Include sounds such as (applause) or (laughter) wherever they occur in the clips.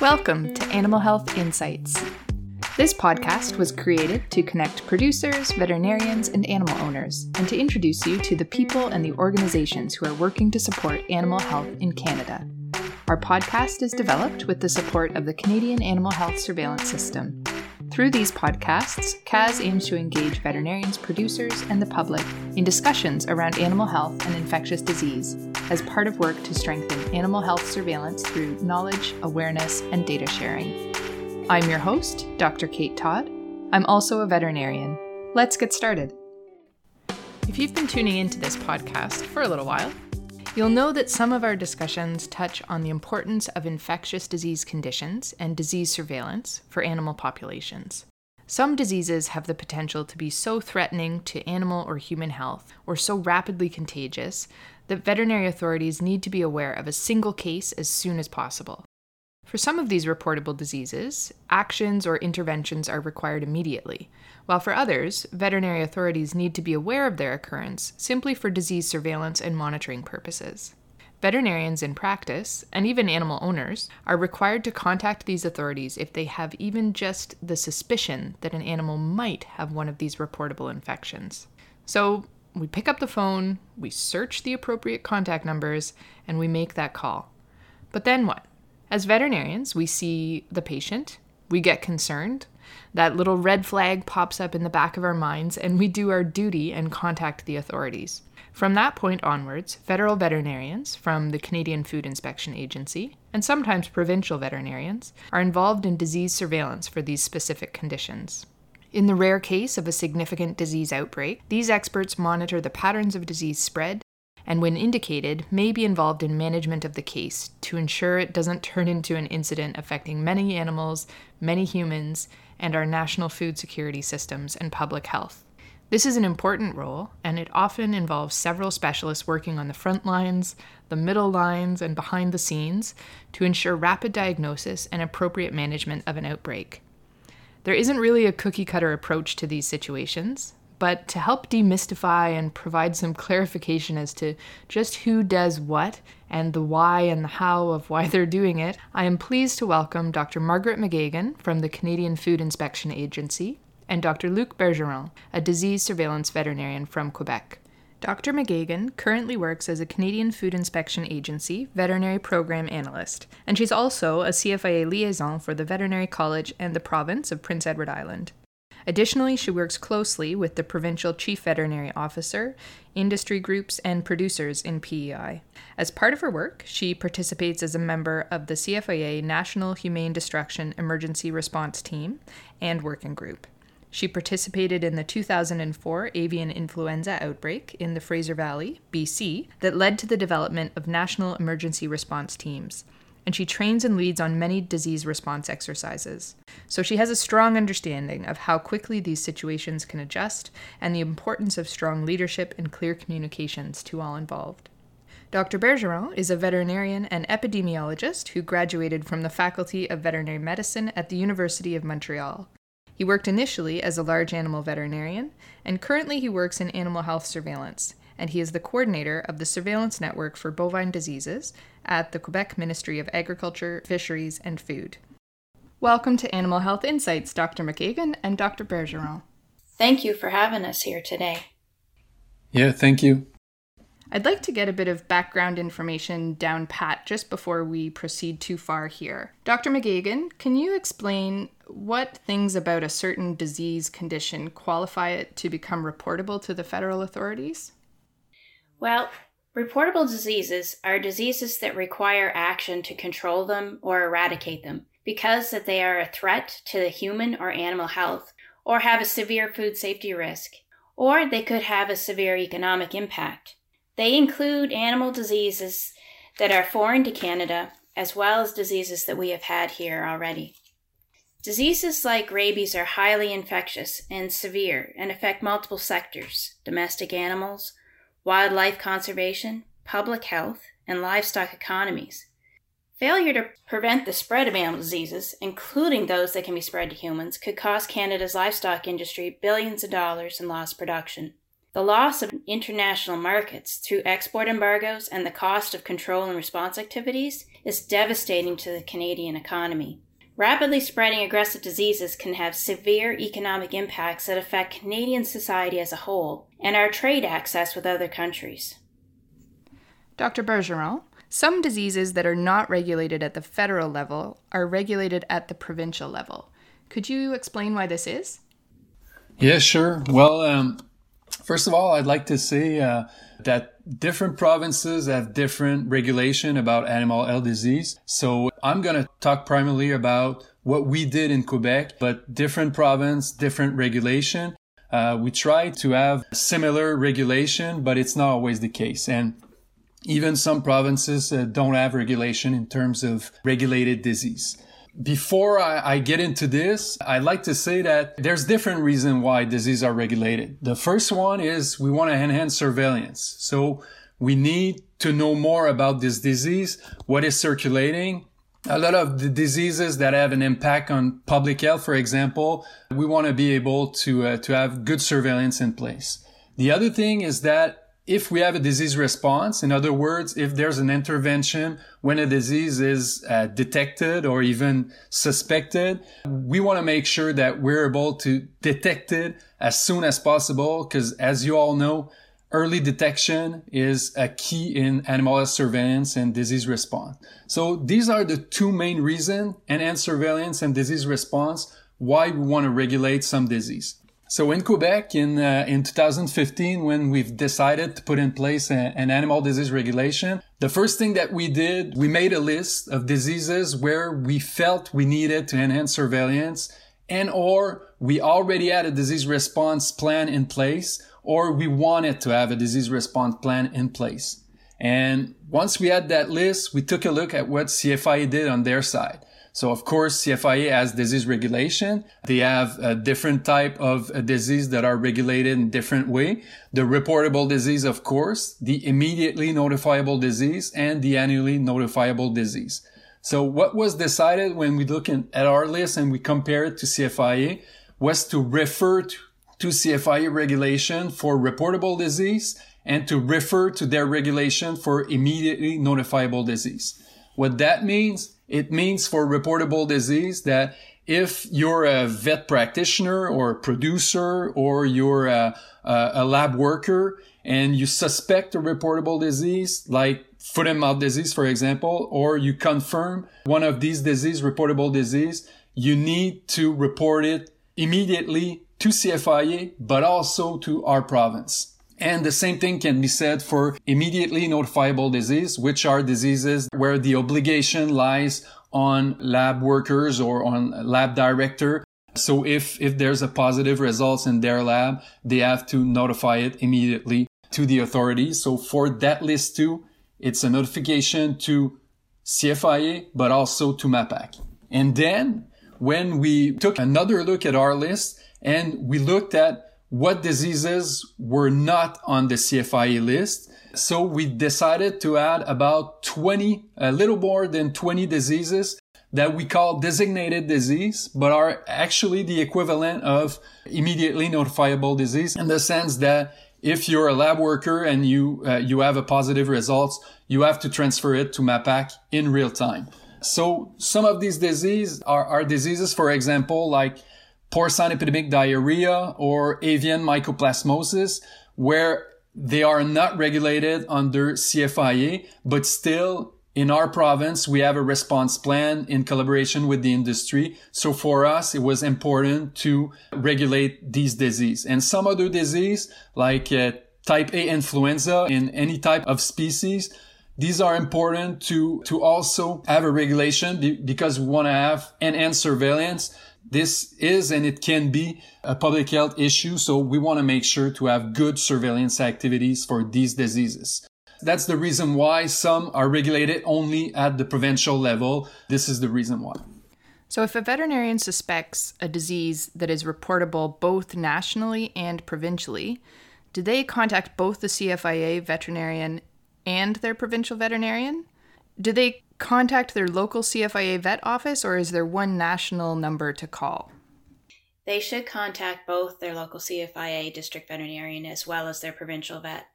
Welcome to Animal Health Insights. This podcast was created to connect producers, veterinarians, and animal owners, and to introduce you to the people and the organizations who are working to support animal health in Canada. Our podcast is developed with the support of the Canadian Animal Health Surveillance System. Through these podcasts, CAHSS aims to engage veterinarians, producers, and the public in discussions around animal health and infectious disease as part of work to strengthen animal health surveillance through knowledge, awareness, and data sharing. I'm your host, Dr. Kate Todd. I'm also a veterinarian. Let's get started. If you've been tuning into this podcast for a little while, you'll know that some of our discussions touch on the importance of infectious disease conditions and disease surveillance for animal populations. Some diseases have the potential to be so threatening to animal or human health, or so rapidly contagious, that veterinary authorities need to be aware of a single case as soon as possible. For some of these reportable diseases, actions or interventions are required immediately, while for others, veterinary authorities need to be aware of their occurrence simply for disease surveillance and monitoring purposes. Veterinarians in practice, and even animal owners, are required to contact these authorities if they have even just the suspicion that an animal might have one of these reportable infections. So, we pick up the phone, we search the appropriate contact numbers, and we make that call. But then what? As veterinarians, we see the patient, we get concerned, that little red flag pops up in the back of our minds, and we do our duty and contact the authorities. From that point onwards, federal veterinarians from the Canadian Food Inspection Agency, and sometimes provincial veterinarians, are involved in disease surveillance for these specific conditions. In the rare case of a significant disease outbreak, these experts monitor the patterns of disease spread and, when indicated, may be involved in management of the case to ensure it doesn't turn into an incident affecting many animals, many humans, and our national food security systems and public health. This is an important role, and it often involves several specialists working on the front lines, the middle lines, and behind the scenes to ensure rapid diagnosis and appropriate management of an outbreak. There isn't really a cookie cutter approach to these situations, but to help demystify and provide some clarification as to just who does what and the why and the how of why (laughs) they're doing it, I am pleased to welcome Dr. Margaret McGagan from the Canadian Food Inspection Agency and Dr. Luc Bergeron, a disease surveillance veterinarian from Quebec. Dr. McGagan currently works as a Canadian Food Inspection Agency veterinary program analyst, and she's also a CFIA liaison for the Veterinary College and the province of Prince Edward Island. Additionally, she works closely with the provincial chief veterinary officer, industry groups, and producers in PEI. As part of her work, she participates as a member of the CFIA National Humane Destruction Emergency Response Team and Working Group. She participated in the 2004 avian influenza outbreak in the Fraser Valley, BC, that led to the development of national emergency response teams. And she trains and leads on many disease response exercises. So she has a strong understanding of how quickly these situations can adjust and the importance of strong leadership and clear communications to all involved. Dr. Bergeron is a veterinarian and epidemiologist who graduated from the Faculty of Veterinary Medicine at the University of Montreal. He worked initially as a large animal veterinarian, and currently he works in animal health surveillance, and he is the coordinator of the Surveillance Network for Bovine Diseases at the Quebec Ministry of Agriculture, Fisheries, and Food. Welcome to Animal Health Insights, Dr. McGagan and Dr. Bergeron. Thank you for having us here today. Yeah, thank you. I'd like to get a bit of background information down pat just before we proceed too far here. Dr. McGagan, can you explain what things about a certain disease condition qualify it to become reportable to the federal authorities? Well, reportable diseases are diseases that require action to control them or eradicate them because that they are a threat to the human or animal health or have a severe food safety risk or they could have a severe economic impact. They include animal diseases that are foreign to Canada as well as diseases that we have had here already. Diseases like rabies are highly infectious and severe and affect multiple sectors domestic animals, wildlife conservation, public health, and livestock economies. Failure to prevent the spread of animal diseases, including those that can be spread to humans, could cost Canada's livestock industry billions of dollars in lost production. The loss of international markets through export embargoes and the cost of control and response activities is devastating to the Canadian economy. Rapidly spreading aggressive diseases can have severe economic impacts that affect Canadian society as a whole and our trade access with other countries. Dr. Bergeron, some diseases that are not regulated at the federal level are regulated at the provincial level. Could you explain why this is? Yeah, sure. Well, um, First of all, I'd like to say uh, that different provinces have different regulation about animal health disease. So I'm going to talk primarily about what we did in Quebec, but different province, different regulation. Uh, we try to have similar regulation, but it's not always the case. And even some provinces uh, don't have regulation in terms of regulated disease. Before I, I, get into this, I'd like to say that there's different reasons why diseases are regulated. The first one is we want to enhance surveillance. So we need to know more about this disease, what is circulating. A lot of the diseases that have an impact on public health, for example, we want to be able to, uh, to have good surveillance in place. The other thing is that if we have a disease response, in other words, if there's an intervention when a disease is uh, detected or even suspected, we want to make sure that we're able to detect it as soon as possible. Because as you all know, early detection is a key in animal surveillance and disease response. So these are the two main reasons, enhanced surveillance and disease response, why we want to regulate some disease. So in Quebec, in uh, in 2015, when we've decided to put in place a, an animal disease regulation, the first thing that we did, we made a list of diseases where we felt we needed to enhance surveillance, and or we already had a disease response plan in place, or we wanted to have a disease response plan in place. And once we had that list, we took a look at what CFIA did on their side. So of course, CFIA has disease regulation. They have a different type of uh, disease that are regulated in different way. The reportable disease, of course, the immediately notifiable disease and the annually notifiable disease. So what was decided when we look in, at our list and we compare it to CFIA was to refer to, to CFIA regulation for reportable disease and to refer to their regulation for immediately notifiable disease. What that means it means for reportable disease that if you're a vet practitioner or producer or you're a, a, lab worker and you suspect a reportable disease like foot and mouth disease, for example, or you confirm one of these disease, reportable disease, you need to report it immediately to CFIA, but also to our province. And the same thing can be said for immediately notifiable disease, which are diseases where the obligation lies on lab workers or on lab director. So if, if there's a positive results in their lab, they have to notify it immediately to the authorities. So for that list too, it's a notification to CFIA, but also to MAPAQ. And then when we took another look at our list and we looked at what diseases were not on the CFIA list. So we decided to add about 20, a little more than 20 diseases that we call designated disease, but are actually the equivalent of immediately notifiable disease in the sense that if you're a lab worker and you, uh, you have a positive results, you have to transfer it to MAPAQ in real time. So some of these diseases are, are diseases, for example, like porcine epidemic diarrhea or avian mycoplasmosis, where they are not regulated under CFIA, but still in our province, we have a response plan in collaboration with the industry. So for us, it was important to regulate these disease and some other disease like uh, type A influenza in any type of species. These are important to, to also have a regulation because we want to have enhanced surveillance this is and it can be a public health issue. So we want to make sure to have good surveillance activities for these diseases. That's the reason why some are regulated only at the provincial level. This is the reason why. So, if a veterinarian suspects a disease that is reportable both nationally and provincially, do they contact both the CFIA veterinarian and their provincial veterinarian? Do they contact their local CFIA vet office or is there one national number to call? they should contact both their local CFIA district veterinarian as well as their provincial vet.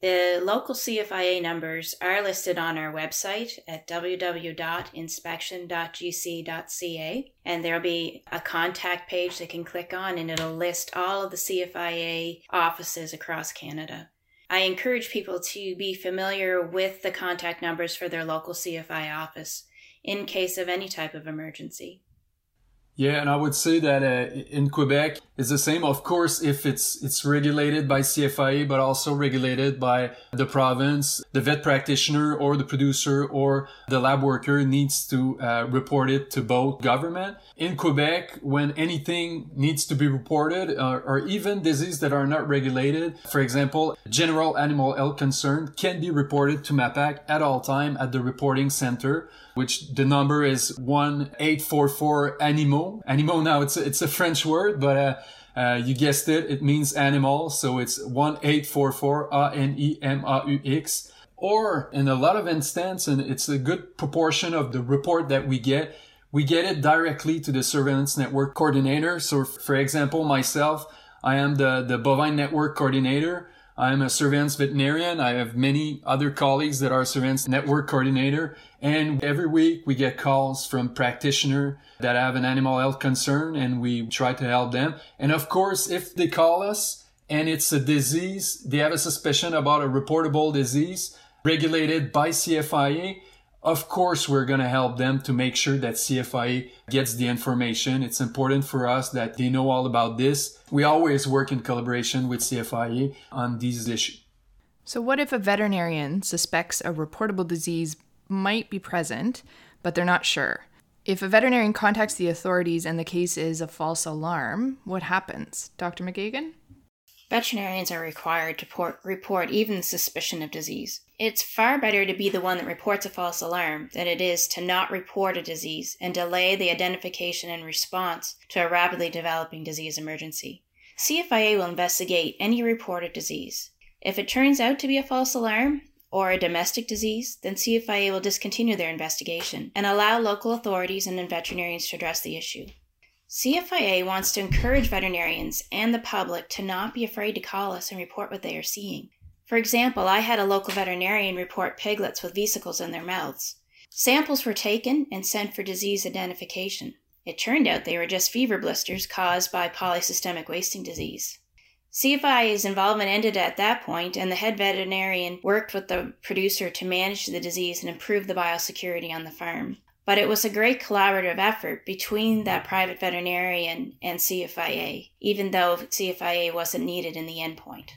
The local CFIA numbers are listed on our website at www.inspection.gc.ca, and there'll be a contact page they can click on, and it'll list all of the CFIA offices across Canada. I encourage people to be familiar with the contact numbers for their local CFI office in case of any type of emergency. Yeah, and I would say that uh, in Quebec it's the same. Of course, if it's it's regulated by CFIA, but also regulated by the province, the vet practitioner or the producer or the lab worker needs to uh, report it to both government. In Quebec, when anything needs to be reported, uh, or even diseases that are not regulated, for example, general animal health concern can be reported to MAPAQ at all time at the reporting center which the number is 1844 animaux. Animaux now it's a, it's a French word, but uh, uh, you guessed it, it means animal. So it's 1844 A-N-E-M-A-U-X. Or in a lot of instances, and it's a good proportion of the report that we get, we get it directly to the surveillance network coordinator. So for example, myself, I am the, the bovine network coordinator. I'm a surveillance veterinarian. I have many other colleagues that are surveillance network coordinator. And every week we get calls from practitioners that have an animal health concern and we try to help them. And of course, if they call us and it's a disease, they have a suspicion about a reportable disease regulated by CFIA, of course, we're going to help them to make sure that CFIA gets the information. It's important for us that they know all about this. We always work in collaboration with CFIA on these issues. So, what if a veterinarian suspects a reportable disease might be present, but they're not sure? If a veterinarian contacts the authorities and the case is a false alarm, what happens? Dr. McGeoghan? Veterinarians are required to port, report even suspicion of disease. It's far better to be the one that reports a false alarm than it is to not report a disease and delay the identification and response to a rapidly developing disease emergency. CFIA will investigate any reported disease. If it turns out to be a false alarm or a domestic disease, then CFIA will discontinue their investigation and allow local authorities and veterinarians to address the issue. CFIA wants to encourage veterinarians and the public to not be afraid to call us and report what they are seeing. For example, I had a local veterinarian report piglets with vesicles in their mouths. Samples were taken and sent for disease identification. It turned out they were just fever blisters caused by polysystemic wasting disease. CFIA's involvement ended at that point, and the head veterinarian worked with the producer to manage the disease and improve the biosecurity on the farm. But it was a great collaborative effort between that private veterinarian and CFIA, even though CFIA wasn't needed in the endpoint.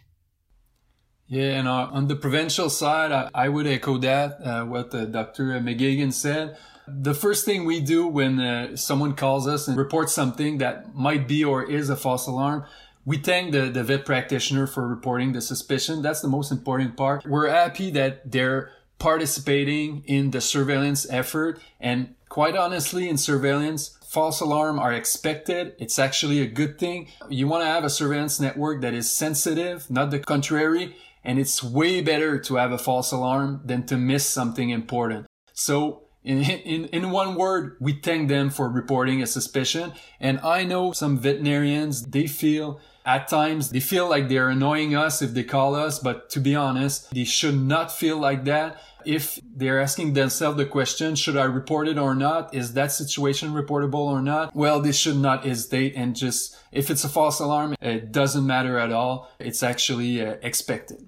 Yeah, and uh, on the provincial side, I, would echo that, uh, what uh, Dr. McGeoghan said. The first thing we do when uh, someone calls us and reports something that might be or is a false alarm, we thank the, the vet practitioner for reporting the suspicion. That's the most important part. We're happy that they're participating in the surveillance effort. And quite honestly, in surveillance, false alarm are expected. It's actually a good thing. You want to have a surveillance network that is sensitive, not the contrary. And it's way better to have a false alarm than to miss something important. So in, in, in one word, we thank them for reporting a suspicion. And I know some veterinarians, they feel at times they feel like they're annoying us if they call us, but to be honest, they should not feel like that. If they're asking themselves the question, should I report it or not? Is that situation reportable or not? Well, they should not hesitate and just, if it's a false alarm, it doesn't matter at all. It's actually uh, expected.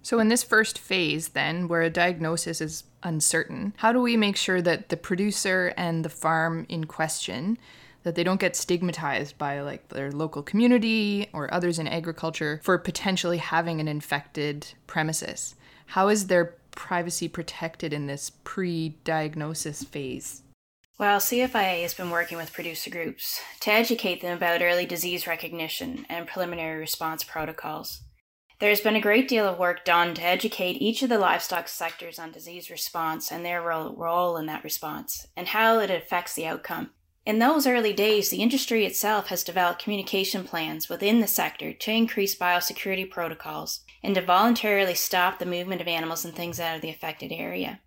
So, in this first phase, then, where a diagnosis is uncertain, how do we make sure that the producer and the farm in question that they don't get stigmatized by like their local community or others in agriculture for potentially having an infected premises. How is their privacy protected in this pre-diagnosis phase? Well, CFIA has been working with producer groups to educate them about early disease recognition and preliminary response protocols. There has been a great deal of work done to educate each of the livestock sectors on disease response and their role, role in that response, and how it affects the outcome. In those early days, the industry itself has developed communication plans within the sector to increase biosecurity protocols and to voluntarily stop the movement of animals and things out of the affected area.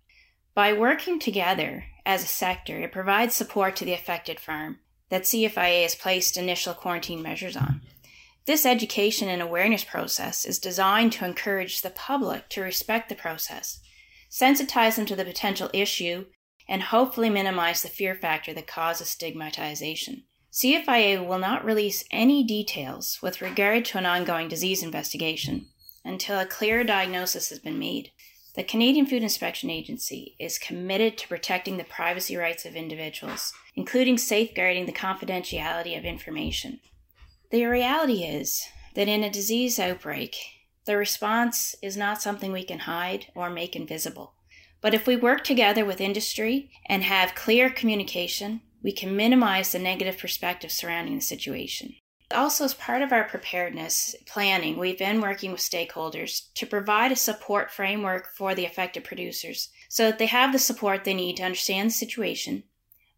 By working together as a sector, it provides support to the affected farm. that CFIA has placed initial quarantine measures on. This education and awareness process is designed to encourage the public to respect the process, sensitize them to the potential issue, and hopefully minimize the fear factor that causes stigmatization. CFIA will not release any details with regard to an ongoing disease investigation until a clear diagnosis has been made. The Canadian Food Inspection Agency is committed to protecting the privacy rights of individuals, including safeguarding the confidentiality of information. The reality is that in a disease outbreak, the response is not something we can hide or make invisible. But if we work together with industry and have clear communication, we can minimize the negative perspective surrounding the situation. Also, as part of our preparedness planning, we've been working with stakeholders to provide a support framework for the affected producers so that they have the support they need to understand the situation,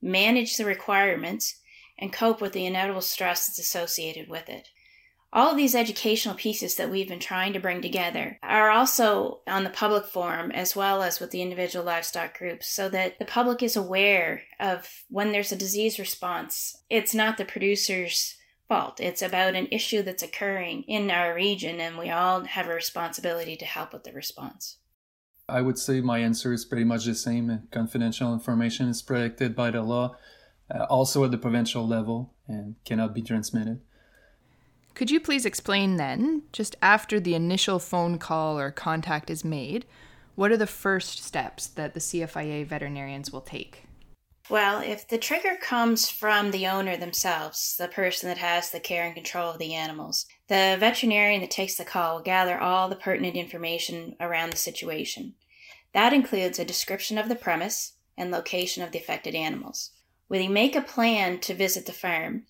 manage the requirements, and cope with the inevitable stress that's associated with it. All of these educational pieces that we've been trying to bring together are also on the public forum as well as with the individual livestock groups so that the public is aware of when there's a disease response. It's not the producer's fault. It's about an issue that's occurring in our region, and we all have a responsibility to help with the response. I would say my answer is pretty much the same. Confidential information is protected by the law, uh, also at the provincial level, and cannot be transmitted. Could you please explain then, just after the initial phone call or contact is made, what are the first steps that the CFIA veterinarians will take? Well, if the trigger comes from the owner themselves, the person that has the care and control of the animals, the veterinarian that takes the call will gather all the pertinent information around the situation. That includes a description of the premise and location of the affected animals. We make a plan to visit the farm.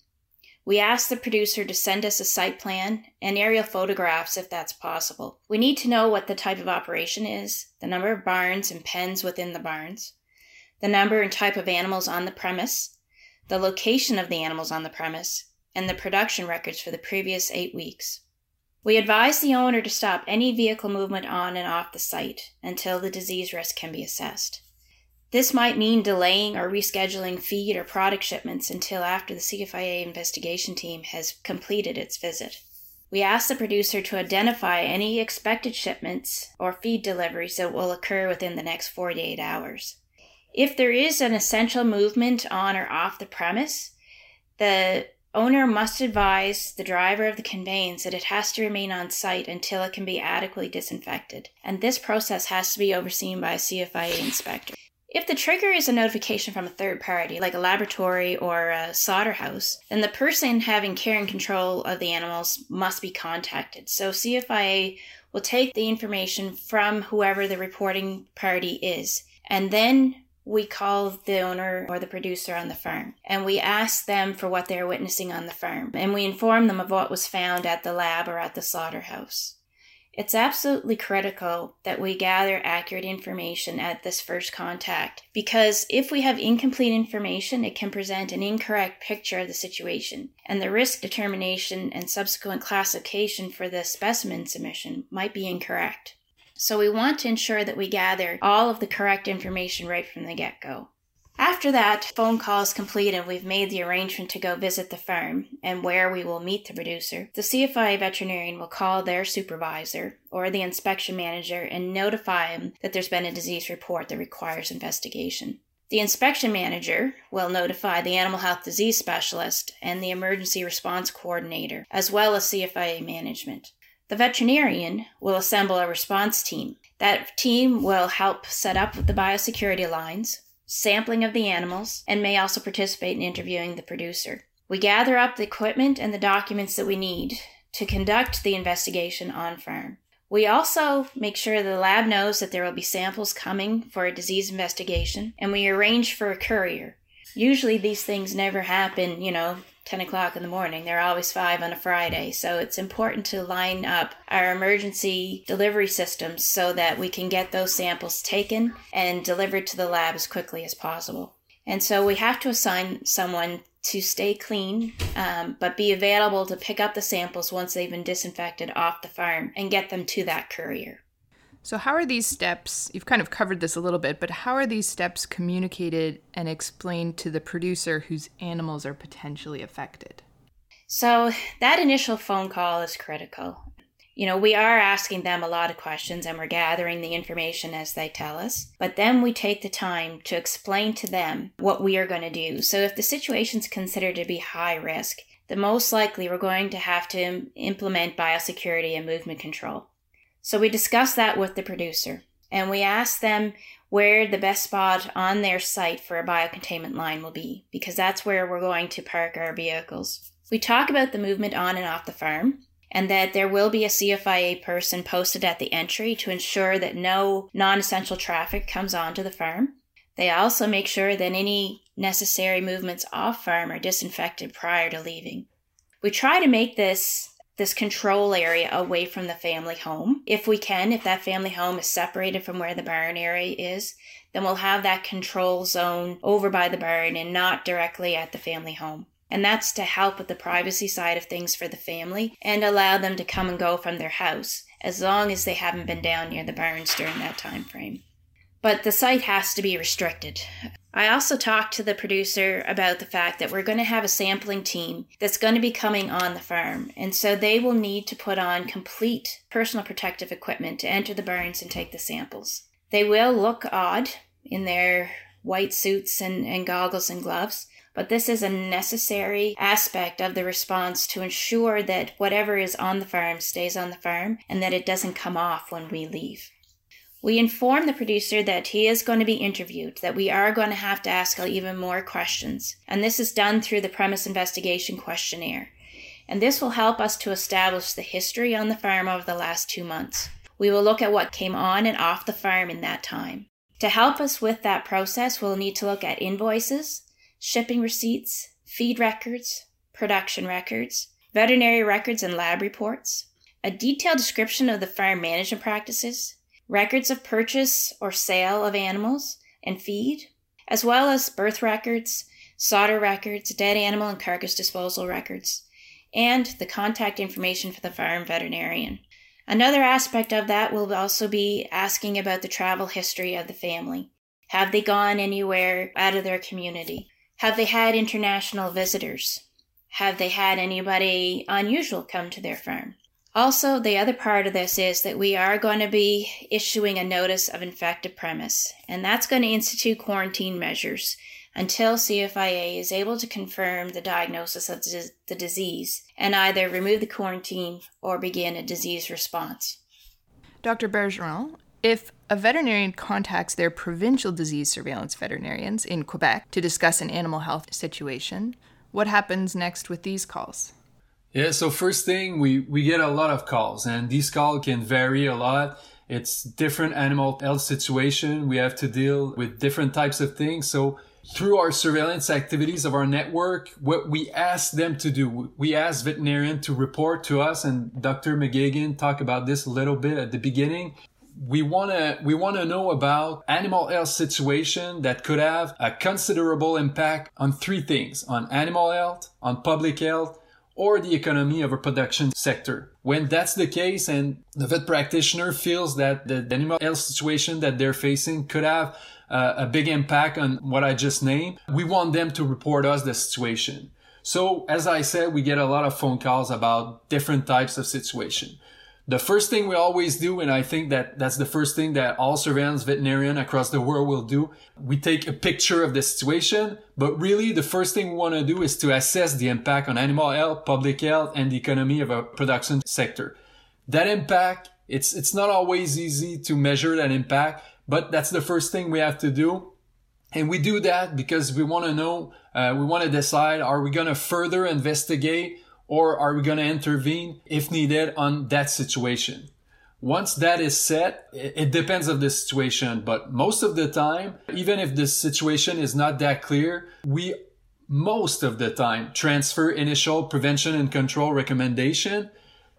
We ask the producer to send us a site plan and aerial photographs if that's possible. We need to know what the type of operation is, the number of barns and pens within the barns the number and type of animals on the premise, the location of the animals on the premise, and the production records for the previous eight weeks. We advise the owner to stop any vehicle movement on and off the site until the disease risk can be assessed. This might mean delaying or rescheduling feed or product shipments until after the CFIA investigation team has completed its visit. We ask the producer to identify any expected shipments or feed deliveries that will occur within the next 48 hours. If there is an essential movement on or off the premise, the owner must advise the driver of the conveyance that it has to remain on site until it can be adequately disinfected, and this process has to be overseen by a CFIA inspector. If the trigger is a notification from a third party, like a laboratory or a slaughterhouse, then the person having care and control of the animals must be contacted. So CFIA will take the information from whoever the reporting party is and then we call the owner or the producer on the farm and we ask them for what they're witnessing on the farm and we inform them of what was found at the lab or at the slaughterhouse. It's absolutely critical that we gather accurate information at this first contact because if we have incomplete information, it can present an incorrect picture of the situation, and the risk determination and subsequent classification for the specimen submission might be incorrect. So we want to ensure that we gather all of the correct information right from the get go. After that phone call is complete and we've made the arrangement to go visit the farm and where we will meet the producer, the CFI veterinarian will call their supervisor or the inspection manager and notify him that there's been a disease report that requires investigation. The inspection manager will notify the animal health disease specialist and the emergency response coordinator, as well as CFIA management. The veterinarian will assemble a response team. That team will help set up the biosecurity lines, sampling of the animals, and may also participate in interviewing the producer. We gather up the equipment and the documents that we need to conduct the investigation on farm. We also make sure the lab knows that there will be samples coming for a disease investigation, and we arrange for a courier. Usually, these things never happen, you know, 10 o'clock in the morning. They're always 5 on a Friday. So it's important to line up our emergency delivery systems so that we can get those samples taken and delivered to the lab as quickly as possible. And so we have to assign someone to stay clean, um, but be available to pick up the samples once they've been disinfected off the farm and get them to that courier. So, how are these steps? You've kind of covered this a little bit, but how are these steps communicated and explained to the producer whose animals are potentially affected? So, that initial phone call is critical. You know, we are asking them a lot of questions and we're gathering the information as they tell us, but then we take the time to explain to them what we are going to do. So, if the situation is considered to be high risk, the most likely we're going to have to implement biosecurity and movement control. So we discussed that with the producer and we asked them where the best spot on their site for a biocontainment line will be because that's where we're going to park our vehicles. We talk about the movement on and off the farm and that there will be a CFIA person posted at the entry to ensure that no non essential traffic comes onto the farm. They also make sure that any necessary movements off farm are disinfected prior to leaving. We try to make this this control area away from the family home. If we can, if that family home is separated from where the barn area is, then we'll have that control zone over by the barn and not directly at the family home. And that's to help with the privacy side of things for the family and allow them to come and go from their house as long as they haven't been down near the barns during that time frame. But the site has to be restricted. I also talked to the producer about the fact that we're going to have a sampling team that's going to be coming on the farm. And so they will need to put on complete personal protective equipment to enter the barns and take the samples. They will look odd in their white suits and, and goggles and gloves, but this is a necessary aspect of the response to ensure that whatever is on the farm stays on the farm and that it doesn't come off when we leave. We inform the producer that he is going to be interviewed, that we are going to have to ask even more questions, and this is done through the premise investigation questionnaire. And this will help us to establish the history on the farm over the last two months. We will look at what came on and off the farm in that time. To help us with that process, we'll need to look at invoices, shipping receipts, feed records, production records, veterinary records and lab reports, a detailed description of the farm management practices, records of purchase or sale of animals and feed, as well as birth records, slaughter records, dead animal and carcass disposal records, and the contact information for the farm veterinarian. Another aspect of that will also be asking about the travel history of the family. Have they gone anywhere out of their community? Have they had international visitors? Have they had anybody unusual come to their farm? Also, the other part of this is that we are going to be issuing a notice of infected premise, and that's going to institute quarantine measures until CFIA is able to confirm the diagnosis of the disease and either remove the quarantine or begin a disease response. Dr. Bergeron, if a veterinarian contacts their provincial disease surveillance veterinarians in Quebec to discuss an animal health situation, what happens next with these calls? Yeah, so first thing, we, we get a lot of calls and these calls can vary a lot. It's different animal health situation. We have to deal with different types of things. So through our surveillance activities of our network, what we ask them to do, we ask veterinarian to report to us and Dr. McGagan talked about this a little bit at the beginning we want to we want to know about animal health situation that could have a considerable impact on three things on animal health on public health or the economy of a production sector. When that's the case and the vet practitioner feels that the animal health situation that they're facing could have uh, a big impact on what I just named, we want them to report us the situation. So as I said, we get a lot of phone calls about different types of situation the first thing we always do, and I think that that's the first thing that all surveillance veterinarian across the world will do, we take a picture of the situation, but really the first thing we want to do is to assess the impact on animal health, public health, and the economy of a production sector. That impact, it's, it's not always easy to measure that impact, but that's the first thing we have to do. And we do that because we want to know, uh, we want to decide, are we going to further investigate or are we going to intervene if needed on that situation? Once that is set, it depends of the situation, but most of the time, even if the situation is not that clear, we most of the time transfer initial prevention and control recommendation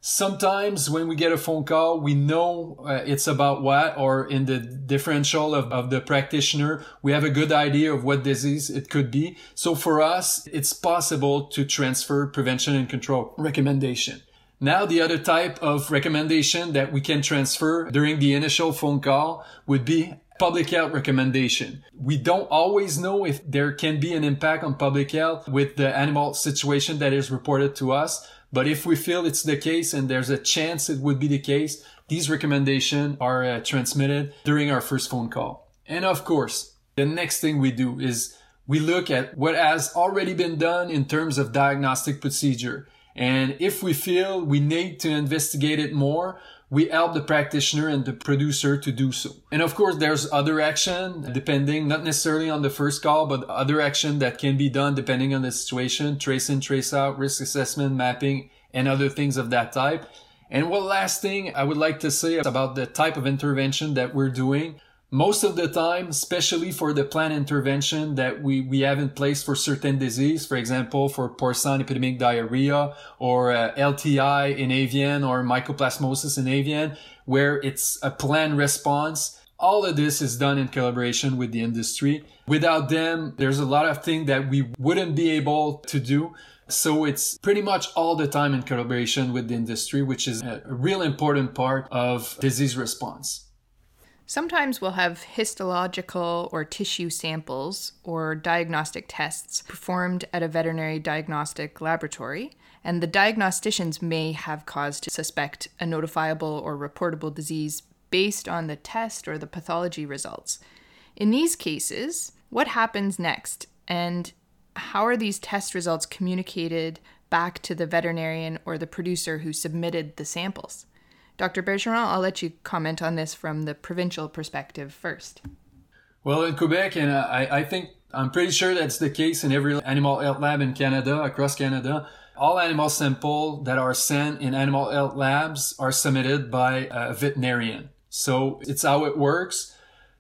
sometimes when we get a phone call, we know uh, it's about what, or in the differential of, of the practitioner, we have a good idea of what disease it could be. So for us, it's possible to transfer prevention and control recommendation. Now, the other type of recommendation that we can transfer during the initial phone call would be public health recommendation. We don't always know if there can be an impact on public health with the animal situation that is reported to us. But if we feel it's the case and there's a chance it would be the case, these recommendations are uh, transmitted during our first phone call. And of course, the next thing we do is we look at what has already been done in terms of diagnostic procedure. And if we feel we need to investigate it more, we help the practitioner and the producer to do so. And of course, there's other action depending, not necessarily on the first call, but other action that can be done depending on the situation, trace in, trace out, risk assessment, mapping, and other things of that type. And one last thing I would like to say about the type of intervention that we're doing. Most of the time, especially for the plan intervention that we, we have in place for certain disease, for example, for porcine epidemic diarrhea or uh, LTI in avian or mycoplasmosis in avian, where it's a planned response. All of this is done in collaboration with the industry. Without them, there's a lot of things that we wouldn't be able to do. So it's pretty much all the time in collaboration with the industry, which is a real important part of disease response. Sometimes we'll have histological or tissue samples or diagnostic tests performed at a veterinary diagnostic laboratory, and the diagnosticians may have cause to suspect a notifiable or reportable disease based on the test or the pathology results. In these cases, what happens next, and how are these test results communicated back to the veterinarian or the producer who submitted the samples? Dr. Bergeron, I'll let you comment on this from the provincial perspective first. Well, in Quebec, and I, I think I'm pretty sure that's the case in every animal health lab in Canada, across Canada. All animal samples that are sent in animal health labs are submitted by a veterinarian. So it's how it works.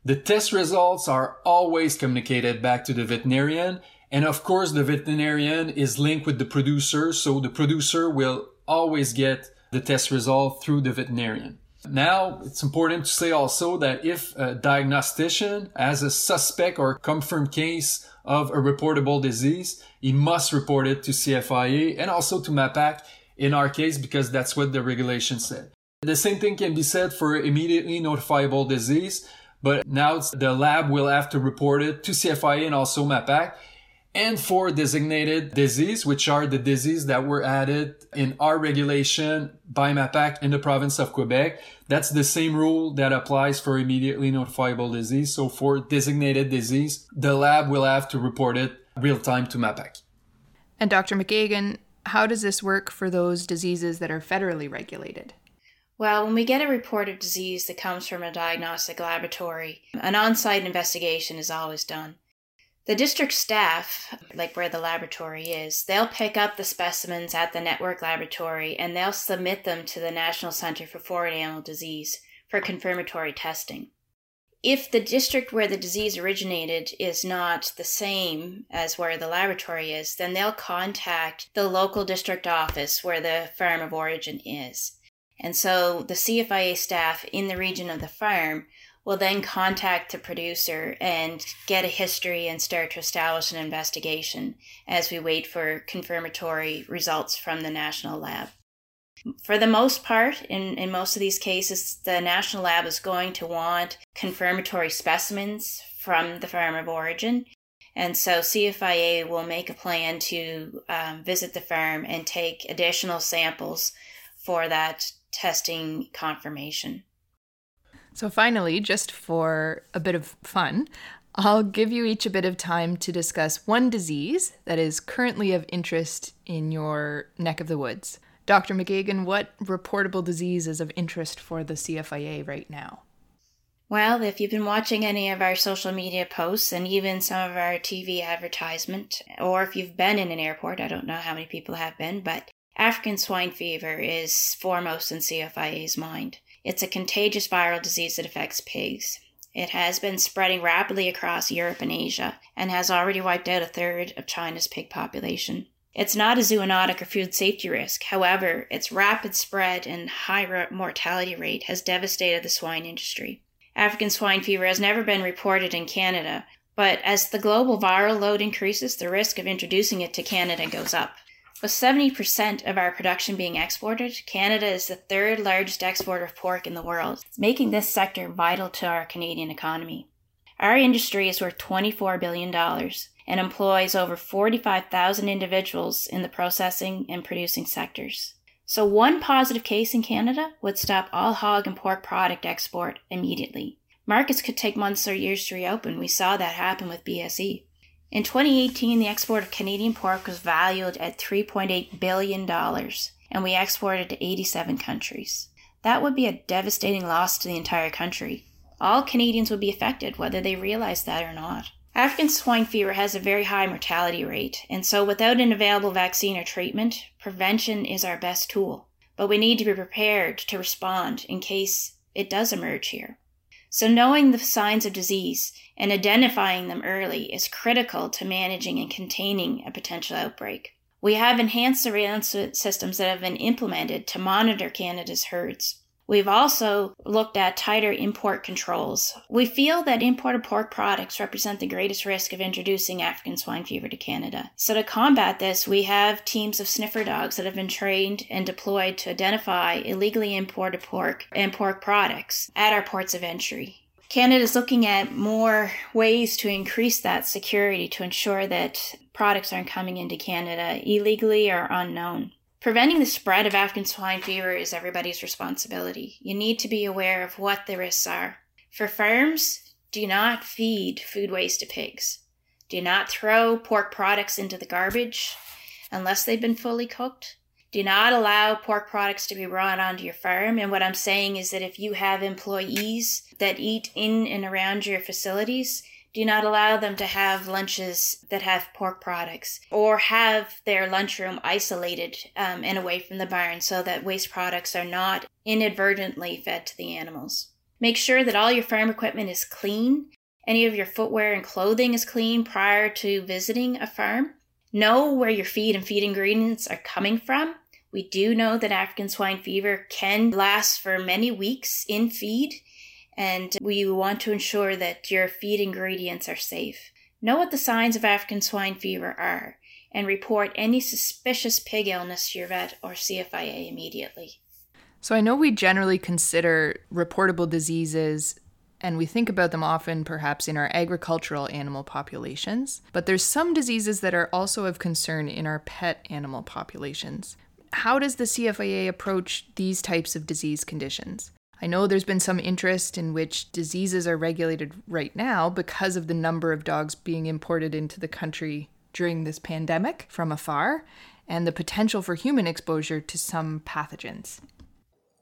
The test results are always communicated back to the veterinarian. And of course, the veterinarian is linked with the producer. So the producer will always get the test result through the veterinarian. Now, it's important to say also that if a diagnostician has a suspect or confirmed case of a reportable disease, he must report it to CFIA and also to MAPAQ in our case because that's what the regulation said. The same thing can be said for immediately notifiable disease, but now the lab will have to report it to CFIA and also MAPAQ and for designated disease, which are the disease that were added in our regulation by MAPAQ in the province of Quebec. That's the same rule that applies for immediately notifiable disease. So for designated disease, the lab will have to report it real time to MAPAQ. And Dr. McGagan, how does this work for those diseases that are federally regulated? Well, when we get a report of disease that comes from a diagnostic laboratory, an on site investigation is always done. The district staff, like where the laboratory is, they'll pick up the specimens at the network laboratory and they'll submit them to the National Center for Foreign Animal Disease for confirmatory testing. If the district where the disease originated is not the same as where the laboratory is, then they'll contact the local district office where the farm of origin is. And so the CFIA staff in the region of the farm will then contact the producer and get a history and start to establish an investigation as we wait for confirmatory results from the national lab. For the most part, in, in most of these cases, the national lab is going to want confirmatory specimens from the farm of origin. And so CFIA will make a plan to um, visit the farm and take additional samples for that testing confirmation. So, finally, just for a bit of fun, I'll give you each a bit of time to discuss one disease that is currently of interest in your neck of the woods. Dr. McGagan, what reportable disease is of interest for the CFIA right now? Well, if you've been watching any of our social media posts and even some of our TV advertisement, or if you've been in an airport, I don't know how many people have been, but African swine fever is foremost in CFIA's mind. It's a contagious viral disease that affects pigs. It has been spreading rapidly across Europe and Asia and has already wiped out a third of China's pig population. It's not a zoonotic or food safety risk. However, its rapid spread and high mortality rate has devastated the swine industry. African swine fever has never been reported in Canada, but as the global viral load increases, the risk of introducing it to Canada goes up. With 70% of our production being exported, Canada is the third largest exporter of pork in the world, making this sector vital to our Canadian economy. Our industry is worth $24 billion and employs over 45,000 individuals in the processing and producing sectors. So, one positive case in Canada would stop all hog and pork product export immediately. Markets could take months or years to reopen. We saw that happen with BSE. In 2018, the export of Canadian pork was valued at $3.8 billion, and we exported to 87 countries. That would be a devastating loss to the entire country. All Canadians would be affected, whether they realize that or not. African swine fever has a very high mortality rate, and so without an available vaccine or treatment, prevention is our best tool. But we need to be prepared to respond in case it does emerge here. So, knowing the signs of disease and identifying them early is critical to managing and containing a potential outbreak. We have enhanced surveillance systems that have been implemented to monitor Canada's herds. We've also looked at tighter import controls. We feel that imported pork products represent the greatest risk of introducing African swine fever to Canada. So, to combat this, we have teams of sniffer dogs that have been trained and deployed to identify illegally imported pork and pork products at our ports of entry. Canada is looking at more ways to increase that security to ensure that products aren't coming into Canada illegally or unknown. Preventing the spread of African swine fever is everybody's responsibility. You need to be aware of what the risks are. For farms, do not feed food waste to pigs. Do not throw pork products into the garbage unless they've been fully cooked. Do not allow pork products to be brought onto your farm. And what I'm saying is that if you have employees that eat in and around your facilities, do not allow them to have lunches that have pork products or have their lunchroom isolated um, and away from the barn so that waste products are not inadvertently fed to the animals. Make sure that all your farm equipment is clean. Any of your footwear and clothing is clean prior to visiting a farm. Know where your feed and feed ingredients are coming from. We do know that African swine fever can last for many weeks in feed and we want to ensure that your feed ingredients are safe. Know what the signs of African swine fever are and report any suspicious pig illness to your vet or CFIA immediately. So, I know we generally consider reportable diseases and we think about them often perhaps in our agricultural animal populations, but there's some diseases that are also of concern in our pet animal populations. How does the CFIA approach these types of disease conditions? I know there's been some interest in which diseases are regulated right now because of the number of dogs being imported into the country during this pandemic from afar and the potential for human exposure to some pathogens.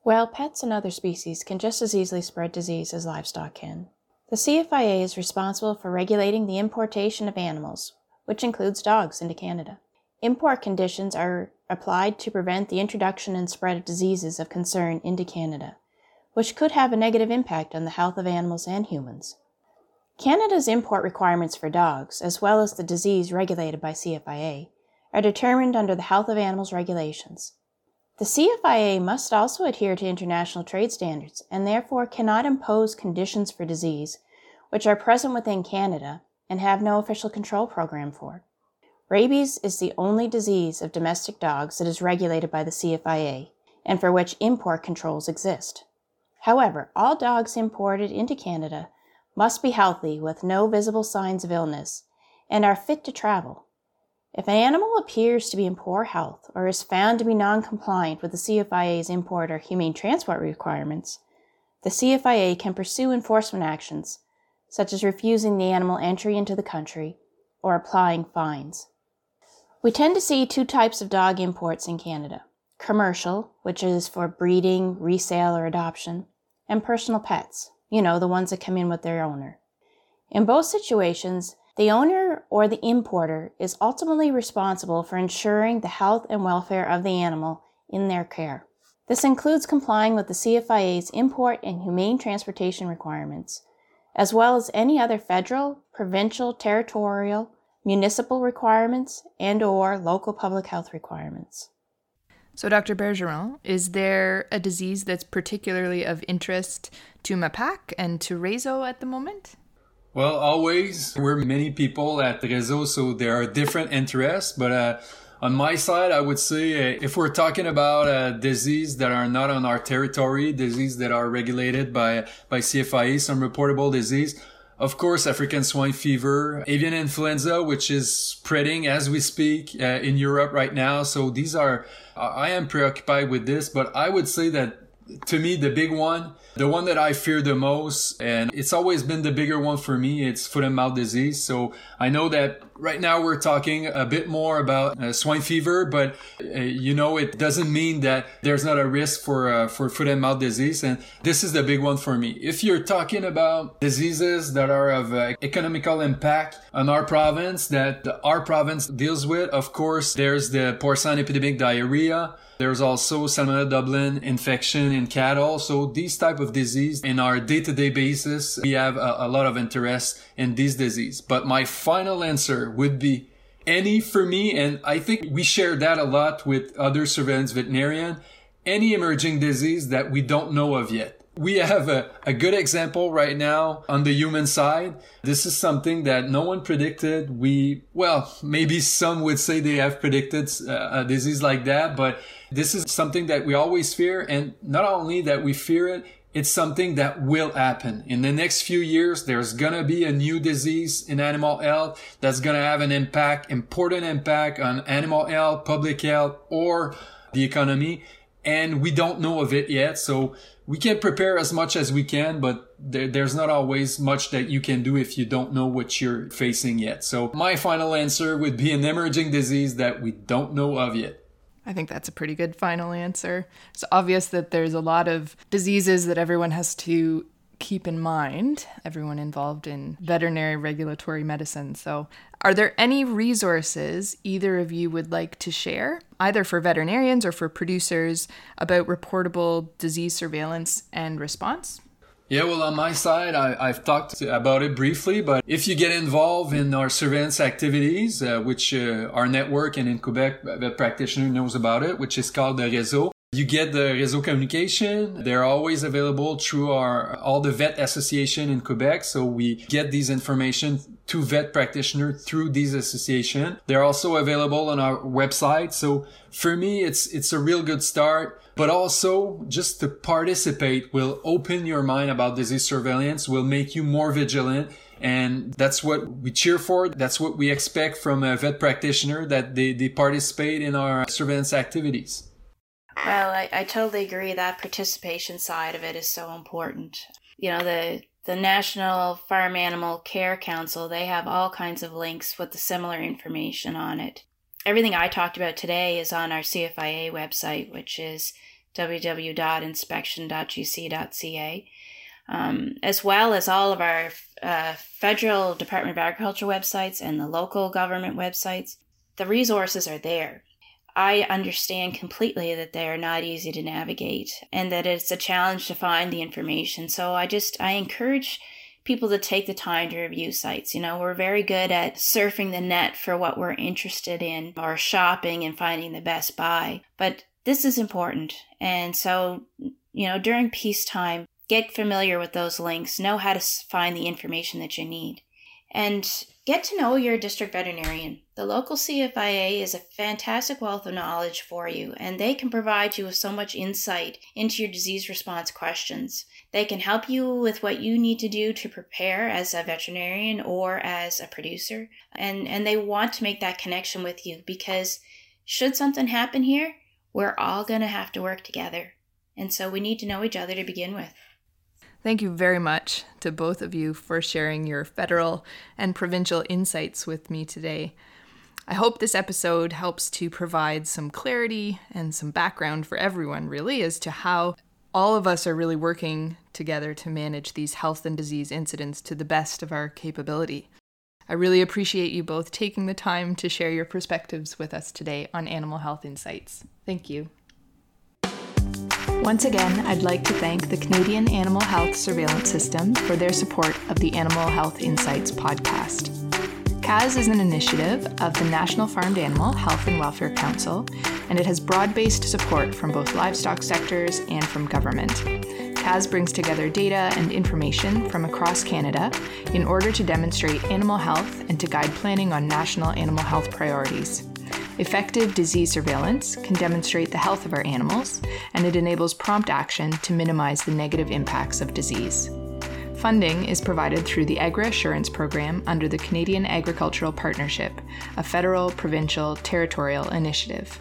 Well, pets and other species can just as easily spread disease as livestock can. The CFIA is responsible for regulating the importation of animals, which includes dogs, into Canada. Import conditions are applied to prevent the introduction and spread of diseases of concern into Canada which could have a negative impact on the health of animals and humans. Canada's import requirements for dogs, as well as the disease regulated by CFIA, are determined under the Health of Animals regulations. The CFIA must also adhere to international trade standards and therefore cannot impose conditions for disease which are present within Canada and have no official control program for. Rabies is the only disease of domestic dogs that is regulated by the CFIA and for which import controls exist. However, all dogs imported into Canada must be healthy with no visible signs of illness and are fit to travel. If an animal appears to be in poor health or is found to be non compliant with the CFIA's import or humane transport requirements, the CFIA can pursue enforcement actions, such as refusing the animal entry into the country or applying fines. We tend to see two types of dog imports in Canada commercial, which is for breeding, resale, or adoption, and personal pets, you know, the ones that come in with their owner. In both situations, the owner or the importer is ultimately responsible for ensuring the health and welfare of the animal in their care. This includes complying with the CFIA's import and humane transportation requirements, as well as any other federal, provincial, territorial, municipal requirements and or local public health requirements. So, Dr. Bergeron, is there a disease that's particularly of interest to MAPAQ and to RAIZO at the moment? Well, always. We're many people at RAIZO, so there are different interests, but uh, on my side, I would say uh, if we're talking about uh, disease that are not on our territory, disease that are regulated by by CFIA, some reportable disease, of course, African swine fever, avian influenza, which is spreading as we speak uh, in Europe right now. So these are, I am preoccupied with this, but I would say that to me, the big one, the one that I fear the most, and it's always been the bigger one for me, it's foot and mouth disease. So I know that right now we're talking a bit more about uh, swine fever, but uh, you know, it doesn't mean that there's not a risk for, uh, for foot and mouth disease. And this is the big one for me. If you're talking about diseases that are of uh, economical impact on our province that our province deals with, of course, there's the porcine epidemic diarrhea. There's also Salmonella Dublin infection in cattle. So these type of disease in our day-to-day basis, we have a, a lot of interest in these disease. But my final answer would be any for me. And I think we share that a lot with other surveillance veterinarian, any emerging disease that we don't know of yet. We have a, a good example right now on the human side. This is something that no one predicted. We, well, maybe some would say they have predicted uh, a disease like that, but this is something that we always fear. And not only that we fear it, it's something that will happen. In the next few years, there's gonna be a new disease in animal health that's gonna have an impact, important impact on animal health, public health, or the economy. And we don't know of it yet. So we can prepare as much as we can, but there, there's not always much that you can do if you don't know what you're facing yet. So my final answer would be an emerging disease that we don't know of yet. I think that's a pretty good final answer. It's obvious that there's a lot of diseases that everyone has to keep in mind, everyone involved in veterinary regulatory medicine. So, are there any resources either of you would like to share, either for veterinarians or for producers, about reportable disease surveillance and response? Yeah, well, on my side, I, have talked about it briefly, but if you get involved in our surveillance activities, uh, which uh, our network and in Quebec, vet practitioner knows about it, which is called the RAIZO, you get the RAIZO Communication. They're always available through our all the vet association in Quebec. So we get these information to vet practitioner through these association. They're also available on our website. So for me, it's it's a real good start. But also just to participate will open your mind about disease surveillance, will make you more vigilant. And that's what we cheer for. That's what we expect from a vet practitioner that they, they participate in our surveillance activities. Well, I, I totally agree. That participation side of it is so important. You know, the the National Farm Animal Care Council, they have all kinds of links with the similar information on it. Everything I talked about today is on our CFIA website, which is www.inspection.gc.ca, um, as well as all of our uh, federal Department of Agriculture websites and the local government websites. The resources are there. I understand completely that they are not easy to navigate and that it's a challenge to find the information. So I just, I encourage people to take the time to review sites. You know, we're very good at surfing the net for what we're interested in or shopping and finding the best buy. But this is important. And so, you know, during peacetime, get familiar with those links, know how to find the information that you need. And Get to know your district veterinarian. The local CFIA is a fantastic wealth of knowledge for you, and they can provide you with so much insight into your disease response questions. They can help you with what you need to do to prepare as a veterinarian or as a producer, and, and they want to make that connection with you because should something happen here, we're all going to have to work together. And so we need to know each other to begin with. Thank you very much to both of you for sharing your federal and provincial insights with me today. I hope this episode helps to provide some clarity and some background for everyone, really, as to how all of us are really working together to manage these health and disease incidents to the best of our capability. I really appreciate you both taking the time to share your perspectives with us today on Animal Health Insights. Thank you. Once again, I'd like to thank the Canadian Animal Health Surveillance System for their support of the Animal Health Insights podcast. CAHSS is an initiative of the National Farmed Animal Health and Welfare Council, and it has broad based support from both livestock sectors and from government. CAHSS brings together data and information from across Canada in order to demonstrate animal health and to guide planning on national animal health priorities. Effective disease surveillance can demonstrate the health of our animals, and it enables prompt action to minimize the negative impacts of disease. Funding is provided through the Agri Assurance Program under the Canadian Agricultural Partnership, a federal, provincial, territorial initiative.